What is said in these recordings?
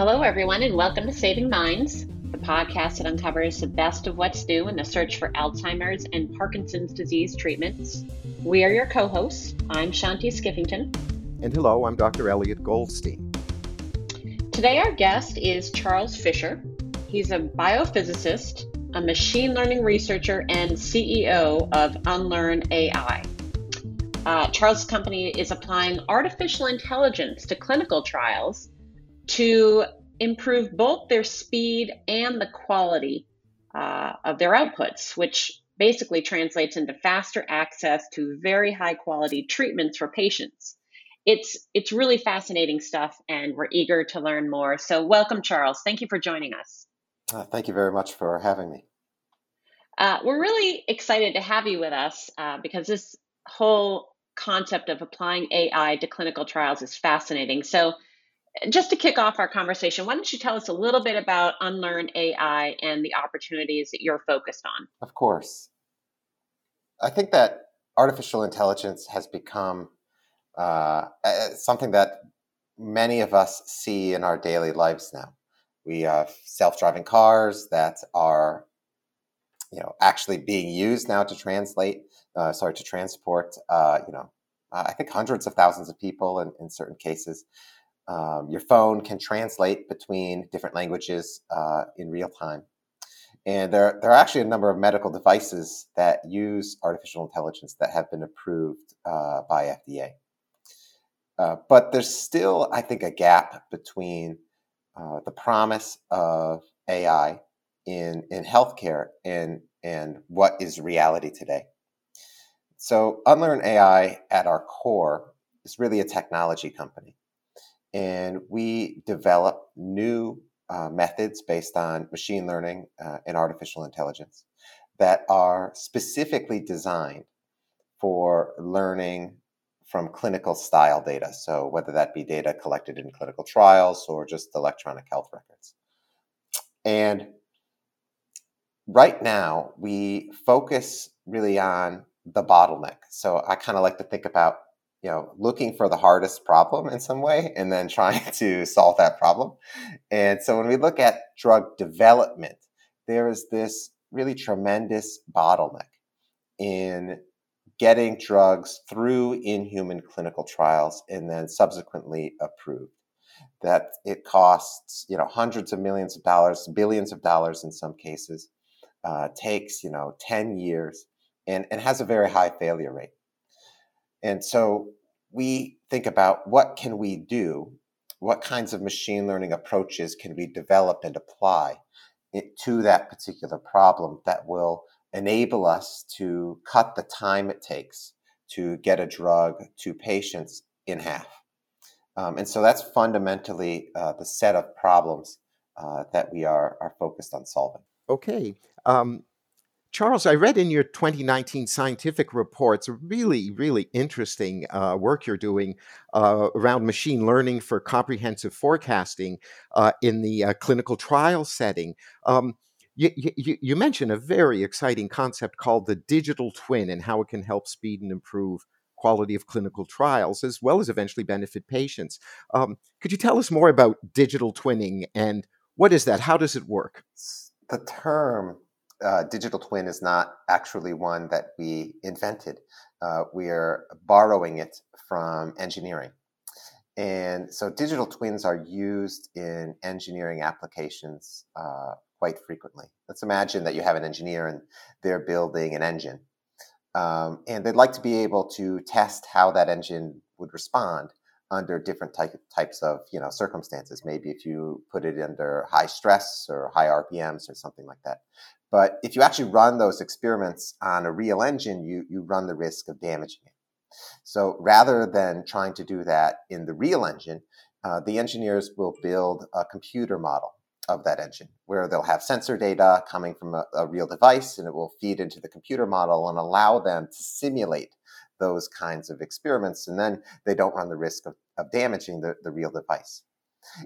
Hello, everyone, and welcome to Saving Minds, the podcast that uncovers the best of what's new in the search for Alzheimer's and Parkinson's disease treatments. We are your co hosts. I'm Shanti Skiffington. And hello, I'm Dr. Elliot Goldstein. Today, our guest is Charles Fisher. He's a biophysicist, a machine learning researcher, and CEO of Unlearn AI. Uh, Charles' company is applying artificial intelligence to clinical trials to improve both their speed and the quality uh, of their outputs, which basically translates into faster access to very high quality treatments for patients. It's it's really fascinating stuff, and we're eager to learn more. So, welcome, Charles. Thank you for joining us. Uh, thank you very much for having me. Uh, we're really excited to have you with us uh, because this whole concept of applying AI to clinical trials is fascinating. So, just to kick off our conversation, why don't you tell us a little bit about Unlearn AI and the opportunities that you're focused on? Of course. I think that artificial intelligence has become uh, something that many of us see in our daily lives now. We have self-driving cars that are, you know, actually being used now to translate, uh, sorry, to transport, uh, you know, I think hundreds of thousands of people in, in certain cases. Um, your phone can translate between different languages uh, in real time. And there, there are actually a number of medical devices that use artificial intelligence that have been approved uh, by FDA. Uh, but there's still, I think, a gap between uh, the promise of AI in, in healthcare and, and what is reality today. So, Unlearn AI at our core is really a technology company and we develop new uh, methods based on machine learning uh, and artificial intelligence that are specifically designed for learning from clinical style data. So, whether that be data collected in clinical trials or just electronic health records. And right now, we focus really on the bottleneck. So, I kind of like to think about you know looking for the hardest problem in some way and then trying to solve that problem. And so when we look at drug development there is this really tremendous bottleneck in getting drugs through in human clinical trials and then subsequently approved. That it costs you know hundreds of millions of dollars billions of dollars in some cases uh, takes you know 10 years and, and has a very high failure rate and so we think about what can we do, what kinds of machine learning approaches can we develop and apply to that particular problem that will enable us to cut the time it takes to get a drug to patients in half. Um, and so that's fundamentally uh, the set of problems uh, that we are, are focused on solving. Okay. Um, Charles, I read in your 2019 scientific reports really, really interesting uh, work you're doing uh, around machine learning for comprehensive forecasting uh, in the uh, clinical trial setting. Um, you, you, you, mentioned a very exciting concept called the digital twin and how it can help speed and improve quality of clinical trials as well as eventually benefit patients. Um, could you tell us more about digital twinning and what is that? How does it work? The term uh, digital twin is not actually one that we invented. Uh, we are borrowing it from engineering. And so digital twins are used in engineering applications uh, quite frequently. Let's imagine that you have an engineer and they're building an engine. Um, and they'd like to be able to test how that engine would respond under different type, types of you know circumstances. Maybe if you put it under high stress or high RPMs or something like that. But if you actually run those experiments on a real engine, you, you run the risk of damaging it. So rather than trying to do that in the real engine, uh, the engineers will build a computer model of that engine where they'll have sensor data coming from a, a real device and it will feed into the computer model and allow them to simulate those kinds of experiments. And then they don't run the risk of, of damaging the, the real device.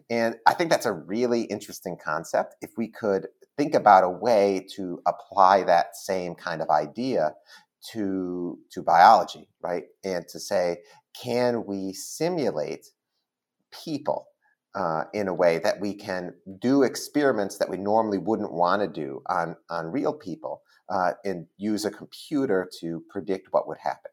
And I think that's a really interesting concept. If we could think about a way to apply that same kind of idea to to biology, right? And to say, can we simulate people uh, in a way that we can do experiments that we normally wouldn't want to do on, on real people uh, and use a computer to predict what would happen.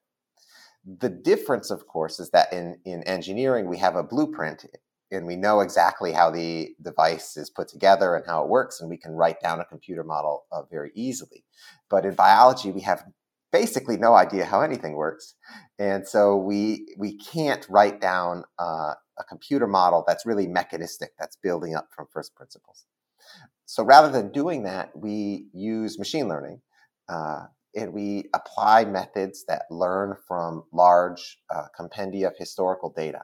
The difference, of course, is that in, in engineering, we have a blueprint and we know exactly how the device is put together and how it works, and we can write down a computer model uh, very easily. But in biology, we have basically no idea how anything works, and so we we can't write down uh, a computer model that's really mechanistic, that's building up from first principles. So rather than doing that, we use machine learning. Uh, and we apply methods that learn from large uh, compendia of historical data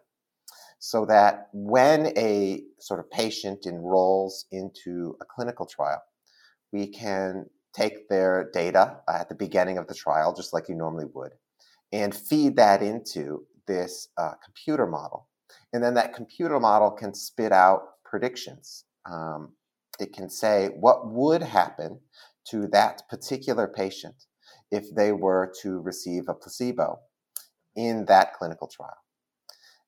so that when a sort of patient enrolls into a clinical trial, we can take their data at the beginning of the trial, just like you normally would, and feed that into this uh, computer model. And then that computer model can spit out predictions. Um, it can say what would happen to that particular patient if they were to receive a placebo in that clinical trial.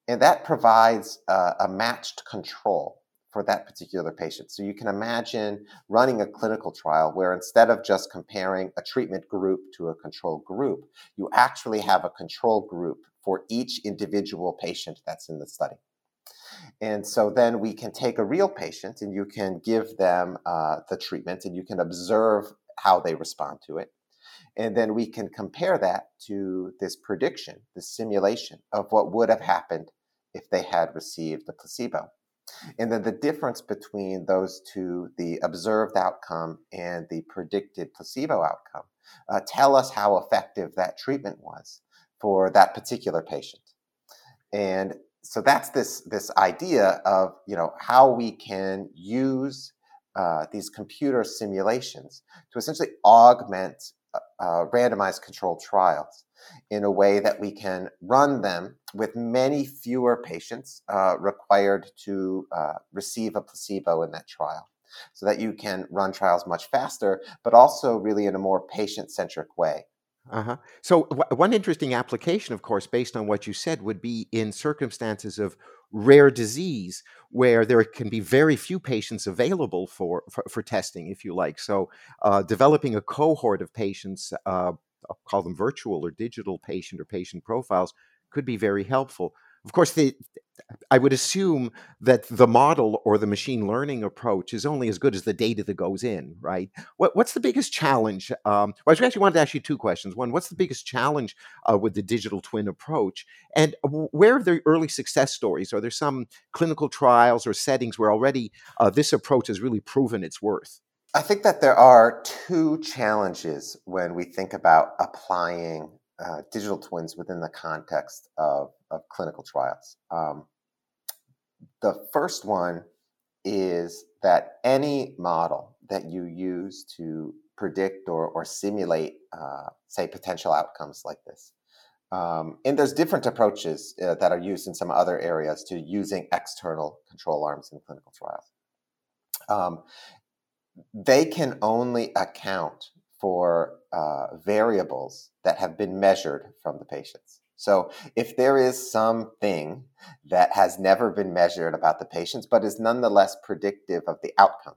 And that provides uh, a matched control for that particular patient. So you can imagine running a clinical trial where instead of just comparing a treatment group to a control group, you actually have a control group for each individual patient that's in the study. And so then we can take a real patient and you can give them uh, the treatment and you can observe how they respond to it. And then we can compare that to this prediction, this simulation of what would have happened if they had received the placebo. And then the difference between those two, the observed outcome and the predicted placebo outcome, uh, tell us how effective that treatment was for that particular patient. And so that's this, this idea of you know how we can use uh, these computer simulations to essentially augment uh, uh randomized controlled trials in a way that we can run them with many fewer patients uh, required to uh, receive a placebo in that trial so that you can run trials much faster, but also really in a more patient centric way. Uh-huh. So, w- one interesting application, of course, based on what you said, would be in circumstances of rare disease where there can be very few patients available for, for, for testing, if you like. So, uh, developing a cohort of patients, uh, I'll call them virtual or digital patient or patient profiles, could be very helpful. Of course, the, I would assume that the model or the machine learning approach is only as good as the data that goes in, right? What, what's the biggest challenge? Um, well, I actually wanted to ask you two questions. One, what's the biggest challenge uh, with the digital twin approach? And where are the early success stories? Are there some clinical trials or settings where already uh, this approach has really proven its worth? I think that there are two challenges when we think about applying uh, digital twins within the context of, of clinical trials. Um, the first one is that any model that you use to predict or, or simulate, uh, say, potential outcomes like this. Um, and there's different approaches uh, that are used in some other areas to using external control arms in clinical trials. Um, they can only account for uh, variables that have been measured from the patients. So if there is something that has never been measured about the patients, but is nonetheless predictive of the outcome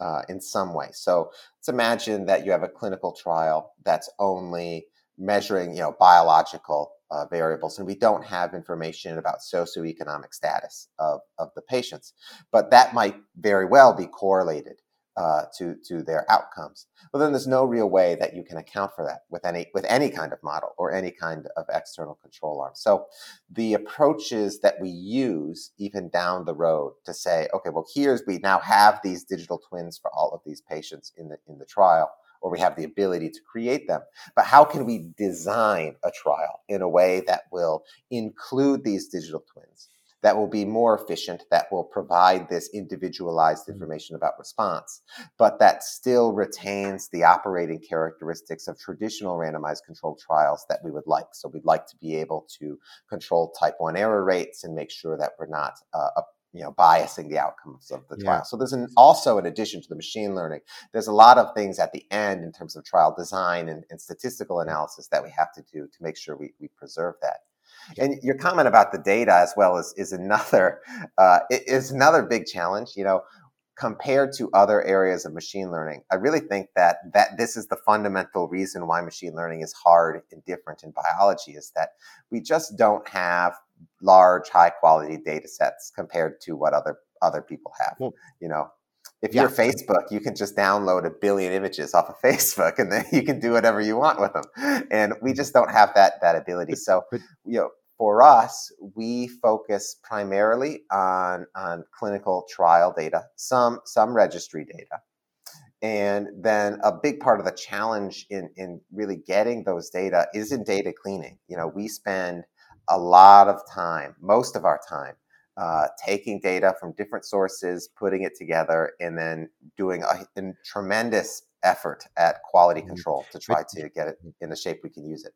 uh, in some way. So let's imagine that you have a clinical trial that's only measuring, you know, biological uh, variables, and we don't have information about socioeconomic status of, of the patients. But that might very well be correlated uh, to to their outcomes. Well, then there's no real way that you can account for that with any with any kind of model or any kind of external control arm. So the approaches that we use even down the road to say, okay, well, here's we now have these digital twins for all of these patients in the in the trial. Or we have the ability to create them. But how can we design a trial in a way that will include these digital twins? That will be more efficient, that will provide this individualized mm. information about response, but that still retains the operating characteristics of traditional randomized controlled trials that we would like. So we'd like to be able to control type 1 error rates and make sure that we're not uh, you know biasing the outcomes of the trial. Yeah. So there's an also in addition to the machine learning, there's a lot of things at the end in terms of trial design and, and statistical analysis that we have to do to make sure we, we preserve that. And your comment about the data as well is is another uh, is another big challenge. You know, compared to other areas of machine learning, I really think that that this is the fundamental reason why machine learning is hard and different in biology is that we just don't have large, high quality data sets compared to what other other people have. Well, you know, if you're Facebook, you can just download a billion images off of Facebook, and then you can do whatever you want with them. And we just don't have that that ability. So, you know, for us, we focus primarily on on clinical trial data, some some registry data, and then a big part of the challenge in in really getting those data is in data cleaning. You know, we spend a lot of time, most of our time, uh, taking data from different sources, putting it together, and then doing a, a tremendous effort at quality mm-hmm. control to try to get it in the shape we can use it.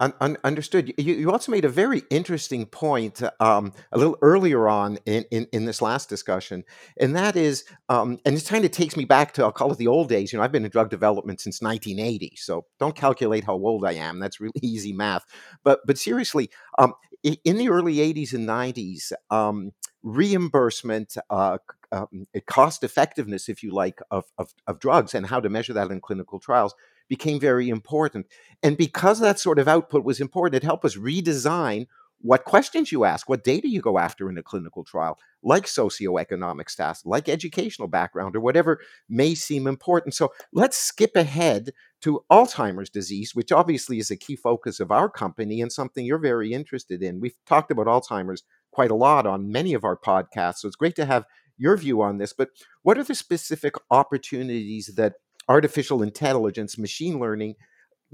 Un- un- understood. You, you also made a very interesting point um, a little earlier on in, in, in, this last discussion, and that is, um, and it kind of takes me back to I'll call it the old days. You know, I've been in drug development since 1980, so don't calculate how old I am. That's really easy math. But but seriously, um, in the early 80s and 90s, um, reimbursement, uh, um, cost effectiveness, if you like, of, of, of drugs and how to measure that in clinical trials became very important. And because that sort of output was important, it helped us redesign what questions you ask, what data you go after in a clinical trial, like socioeconomic status, like educational background, or whatever may seem important. So let's skip ahead to Alzheimer's disease, which obviously is a key focus of our company and something you're very interested in. We've talked about Alzheimer's quite a lot on many of our podcasts, so it's great to have your view on this. But what are the specific opportunities that artificial intelligence, machine learning,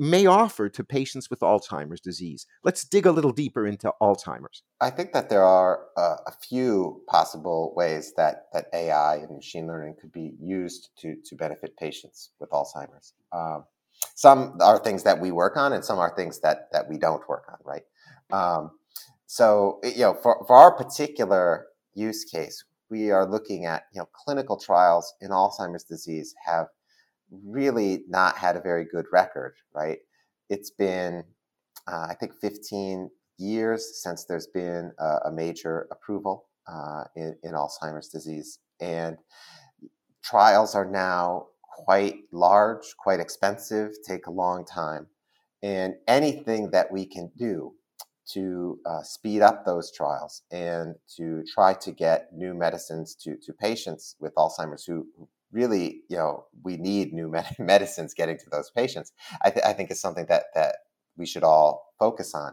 may offer to patients with Alzheimer's disease. Let's dig a little deeper into Alzheimer's. I think that there are uh, a few possible ways that, that AI and machine learning could be used to, to benefit patients with Alzheimer's. Um, some are things that we work on, and some are things that, that we don't work on, right? Um, so, you know, for, for our particular use case, we are looking at, you know, clinical trials in Alzheimer's disease have really not had a very good record, right? It's been, uh, I think, 15 years since there's been a, a major approval uh, in, in, Alzheimer's disease. And trials are now quite large, quite expensive, take a long time. And anything that we can do to uh, speed up those trials and to try to get new medicines to, to patients with Alzheimer's who, really, you know, we need new med- medicines getting to those patients. I, th- I think is something that that we should all focus on,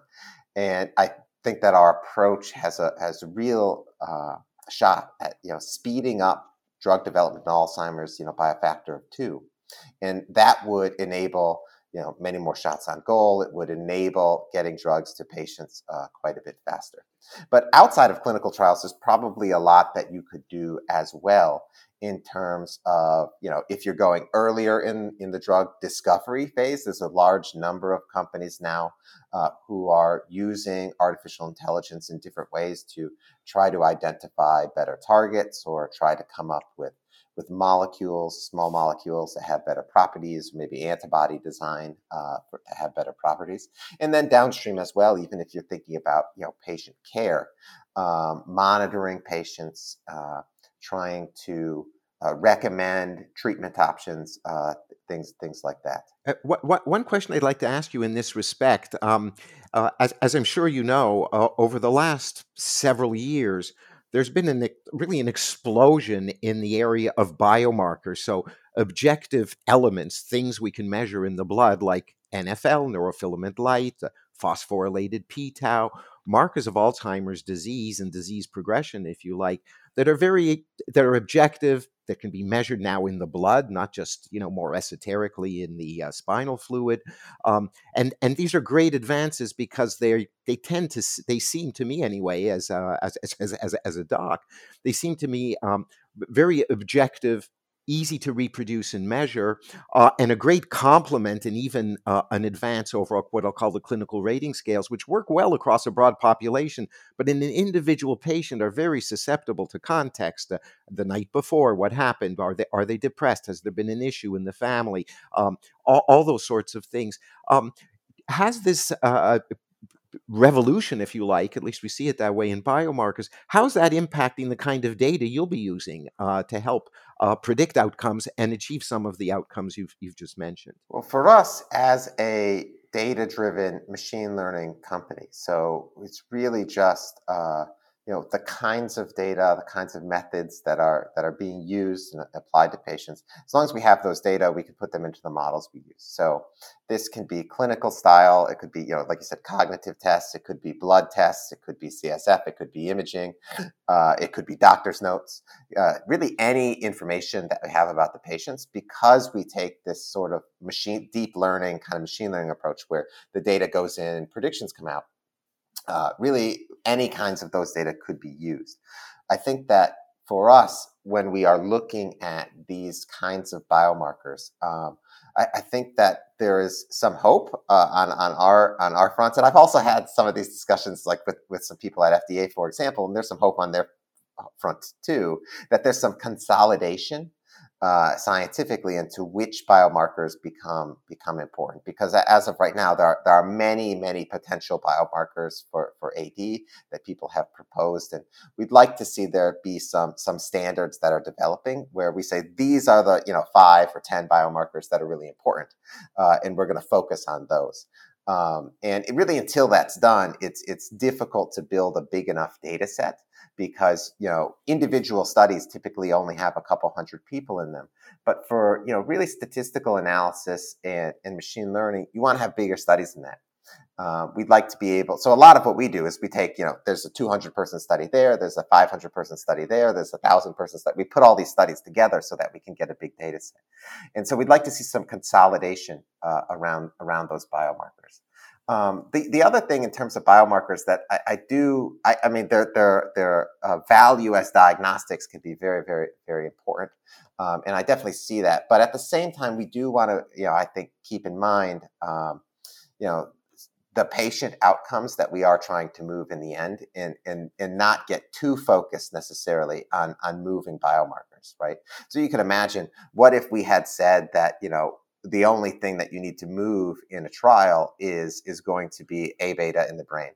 and I think that our approach has a has a real uh, shot at you know speeding up drug development in Alzheimer's, you know, by a factor of two, and that would enable you know many more shots on goal. It would enable getting drugs to patients uh, quite a bit faster. But outside of clinical trials, there's probably a lot that you could do as well in terms of you know if you're going earlier in in the drug discovery phase there's a large number of companies now uh, who are using artificial intelligence in different ways to try to identify better targets or try to come up with with molecules small molecules that have better properties maybe antibody design uh, to have better properties and then downstream as well even if you're thinking about you know patient care um, monitoring patients uh, trying to uh, recommend treatment options, uh, things things like that. Uh, what, what, one question I'd like to ask you in this respect, um, uh, as, as, I'm sure you know, uh, over the last several years, there's been an, really an explosion in the area of biomarkers. So objective elements, things we can measure in the blood, like NFL, neurofilament light, uh, phosphorylated p-tau, markers of Alzheimer's disease and disease progression, if you like, that are very that are objective that can be measured now in the blood not just you know more esoterically in the uh, spinal fluid um, and and these are great advances because they they tend to they seem to me anyway as uh, as, as, as as a doc they seem to me um, very objective easy to reproduce and measure, uh, and a great complement and even uh, an advance over what I'll call the clinical rating scales, which work well across a broad population, but in an individual patient are very susceptible to context. Uh, the night before, what happened? Are they are they depressed? Has there been an issue in the family? Um, all, all, those sorts of things. Um, has this uh, revolution, if you like, at least we see it that way in biomarkers. How's that impacting the kind of data you'll be using uh, to help uh, predict outcomes and achieve some of the outcomes you've you've just mentioned? Well, for us as a data-driven machine learning company, so it's really just uh, you know the kinds of data the kinds of methods that are that are being used and applied to patients. As long as we have those data we can put them into the models we use. So this can be clinical style. It could be you know like you said cognitive tests. It could be blood tests. It could be csf it could be imaging. Uh, it could be doctor's notes. Uh, really any information that we have about the patients because we take this sort of machine deep learning kind of machine learning approach where the data goes in and predictions come out uh, really any kinds of those data could be used. I think that for us, when we are looking at these kinds of biomarkers, um, I, I, think that there is some hope uh, on, on our on our front. And I've also had some of these discussions, like with, with some people at FDA, for example, and there's some hope on their front too, that there's some consolidation uh, scientifically into which biomarkers become become important. Because as of right now there are, there are many many potential biomarkers for, for AD that people have proposed and we'd like to see there be some some standards that are developing where we say these are the you know five or ten biomarkers that are really important uh, and we're going to focus on those. Um, and really until that's done it's it's difficult to build a big enough data set because you know individual studies typically only have a couple hundred people in them. But for you know really statistical analysis and, and machine learning you want to have bigger studies than that. Uh, we'd like to be able so a lot of what we do is we take you know there's a 200 person study there there's a 500 person study there there's a thousand person study we put all these studies together so that we can get a big data set. And so we'd like to see some consolidation uh, around around those biomarkers um, the the other thing in terms of biomarkers that I, I do, I, I, mean, their their their uh, value as diagnostics can be very very very important, um, and I definitely see that. But at the same time, we do want to, you know, I think keep in mind, um, you know, the patient outcomes that we are trying to move in the end, and and and not get too focused necessarily on on moving biomarkers, right? So you can imagine, what if we had said that, you know the only thing that you need to move in a trial is is going to be a beta in the brain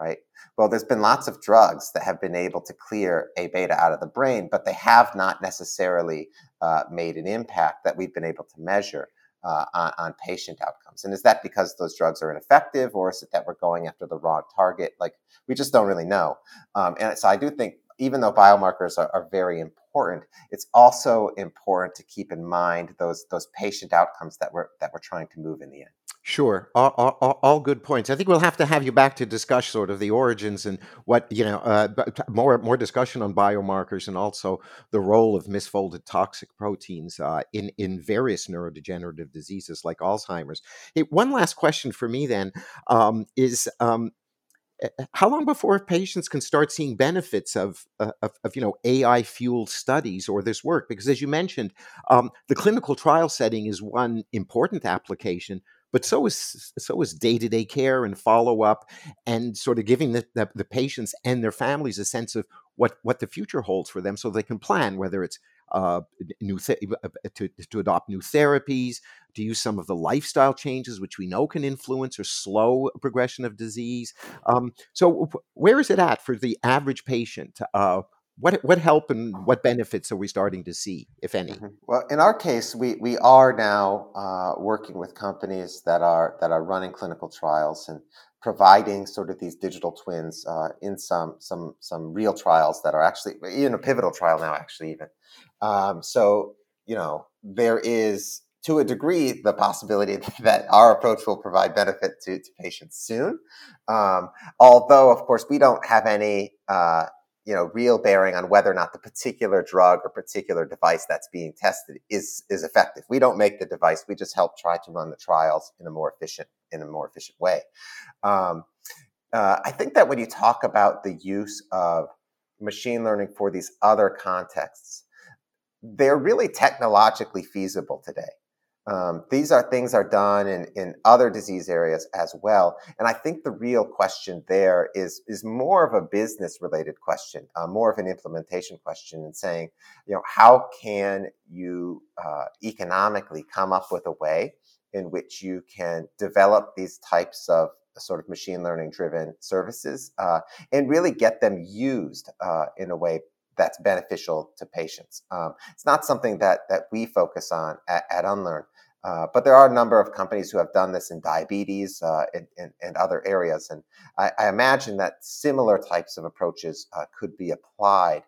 right? Well there's been lots of drugs that have been able to clear a beta out of the brain but they have not necessarily uh, made an impact that we've been able to measure uh, on, on, patient outcomes. And is that because those drugs are ineffective or is it that we're going after the wrong target? Like we just don't really know. Um, and so i do think even though biomarkers are, are, very important, it's also important to keep in mind those those patient outcomes that we're that we're trying to move in the end. Sure, all, all, all, good points. I think we'll have to have you back to discuss sort of the origins and what you know, uh, more more discussion on biomarkers and also the role of misfolded toxic proteins uh, in in various neurodegenerative diseases like Alzheimer's. Hey, one last question for me then um, is um, how long before patients can start seeing benefits of, uh, of, of you know AI fueled studies or this work? Because as you mentioned, um, the clinical trial setting is one important application, but so is so is day to day care and follow up, and sort of giving the, the, the patients and their families a sense of what what the future holds for them, so they can plan whether it's uh, new uh, to, to adopt new therapies, to use some of the lifestyle changes, which we know can influence or slow progression of disease. Um, so, where is it at for the average patient? Uh, what what help and what benefits are we starting to see, if any? Mm-hmm. Well, in our case, we we are now uh, working with companies that are that are running clinical trials and providing sort of these digital twins uh, in some some some real trials that are actually in a pivotal trial now, actually even. Um, so you know there is to a degree the possibility that our approach will provide benefit to, to patients soon. Um, although, of course, we don't have any uh, you know real bearing on whether or not the particular drug or particular device that's being tested is is effective. We don't make the device; we just help try to run the trials in a more efficient in a more efficient way. Um, uh, I think that when you talk about the use of machine learning for these other contexts, they're really technologically feasible today. Um, these are things are done in, in other disease areas as well. And I think the real question there is, is more of a business related question, uh, more of an implementation question and saying, you know, how can you uh, economically come up with a way in which you can develop these types of sort of machine learning driven services uh, and really get them used uh, in a way that's beneficial to patients. Um, it's not something that that we focus on at, at Unlearn, uh, but there are a number of companies who have done this in diabetes uh, and, and, and, other areas, and I, I, imagine that similar types of approaches uh, could be applied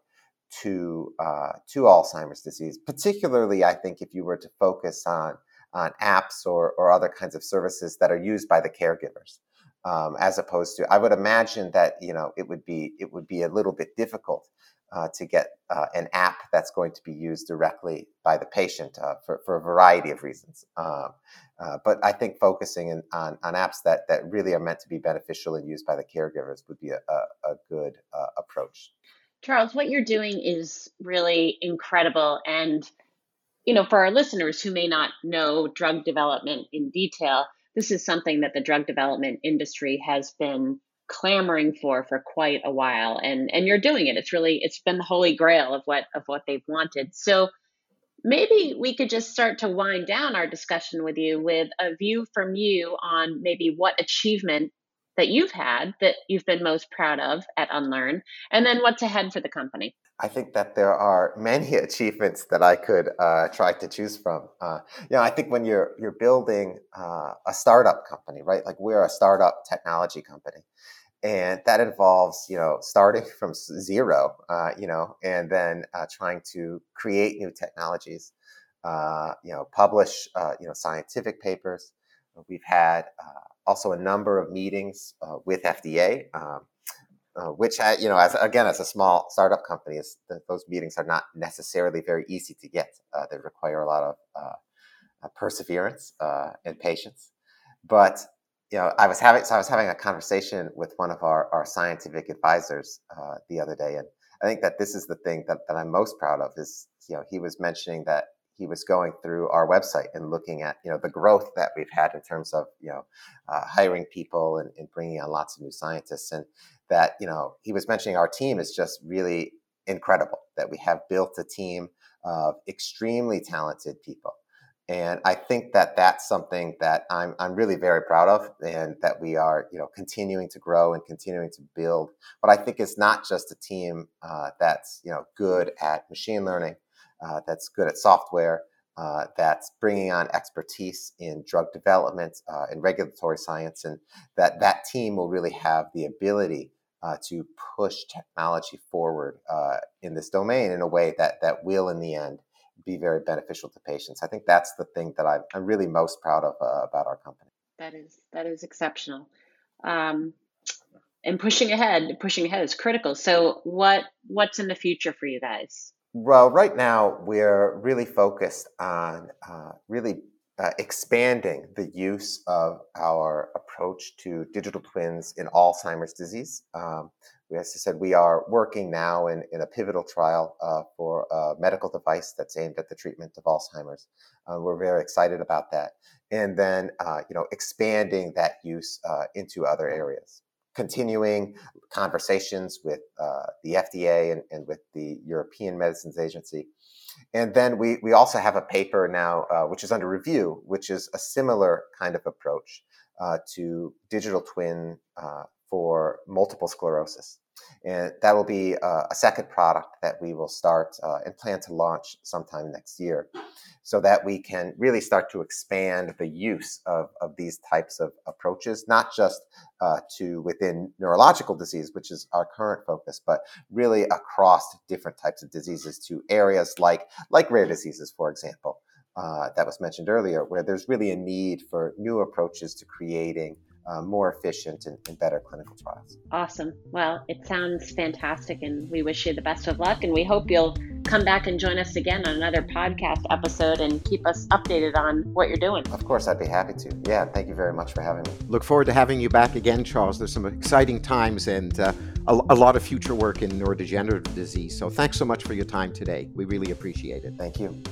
to uh, to Alzheimer's disease. Particularly, I think if you were to focus on on apps or, or other kinds of services that are used by the caregivers. Um, as opposed to, I would imagine that you know it would be it would be a little bit difficult uh, to get uh, an app that's going to be used directly by the patient uh, for, for a variety of reasons. Um, uh, but I think focusing in, on, on apps that, that really are meant to be beneficial and used by the caregivers would be a, a, a good uh, approach. Charles, what you're doing is really incredible. And you know, for our listeners who may not know drug development in detail, this is something that the drug development industry has been clamoring for for quite a while and and you're doing it. It's really it's been the holy grail of what of what they've wanted. So maybe we could just start to wind down our discussion with you with a view from you on maybe what achievement that you've had that you've been most proud of at unlearn and then what's ahead for the company I think that there are many achievements that I could uh, try to choose from. Uh, you know, I think when you're you're building uh, a startup company, right? Like we're a startup technology company, and that involves you know starting from zero, uh, you know, and then uh, trying to create new technologies. Uh, you know, publish you know scientific papers. We've had also a number of meetings with FDA. Um, uh, which you know, as again as a small startup company, is those meetings are not necessarily very easy to get. Uh, they require a lot of uh, uh perseverance uh, and patience. But you know, I was having so I was having a conversation with one of our, our scientific advisors the other day, and I think that this is the thing that, that I'm most proud of is you know he was mentioning that he was going through our website and looking at you know the growth that we've had in terms of you know uh, hiring people and, and, bringing on lots of new scientists and that you know he was mentioning our team is just really incredible that we have built a team of extremely talented people. And i think that that's something that i'm, I'm really very proud of and that we are you know continuing to grow and continuing to build. But i think it's not just a team uh, that's you know good at machine learning uh, that's good at software uh, that's bringing on expertise in drug development uh, and regulatory science, and that that team will really have the ability uh, to push technology forward uh, in this domain in a way that that will, in the end, be very beneficial to patients. I think that's the thing that I'm, I'm really most proud of uh, about our company. That is that is exceptional, um, and pushing ahead. Pushing ahead is critical. So, what what's in the future for you guys? Well, right now we're really focused on uh, really uh, expanding the use of our approach to digital twins in Alzheimer's disease. Um, as I said, we are working now in, in a pivotal trial uh, for a medical device that's aimed at the treatment of Alzheimer's. Uh, we're very excited about that, and then uh, you know expanding that use uh, into other areas continuing conversations with the FDA and, and, with the European Medicines Agency and then we, we also have a paper now, uh, which is under review, which is a similar kind of approach uh, to digital twin uh, for multiple sclerosis. And that will be uh, a second product that we will start uh, and plan to launch sometime next year so that we can really start to expand the use of, of these types of approaches, not just uh, to within neurological disease, which is our current focus, but really across different types of diseases to areas like, like rare diseases, for example, uh, that was mentioned earlier, where there's really a need for new approaches to creating uh, more efficient and, and, better clinical trials. Awesome. Well, it sounds fantastic, and we wish you the best of luck. And we hope you'll come back and join us again on another podcast episode and keep us updated on what you're doing. Of course, I'd be happy to. Yeah, thank you very much for having me. Look forward to having you back again, Charles. There's some exciting times and uh, a, a lot of future work in neurodegenerative disease. So thanks so much for your time today. We really appreciate it. Thank you.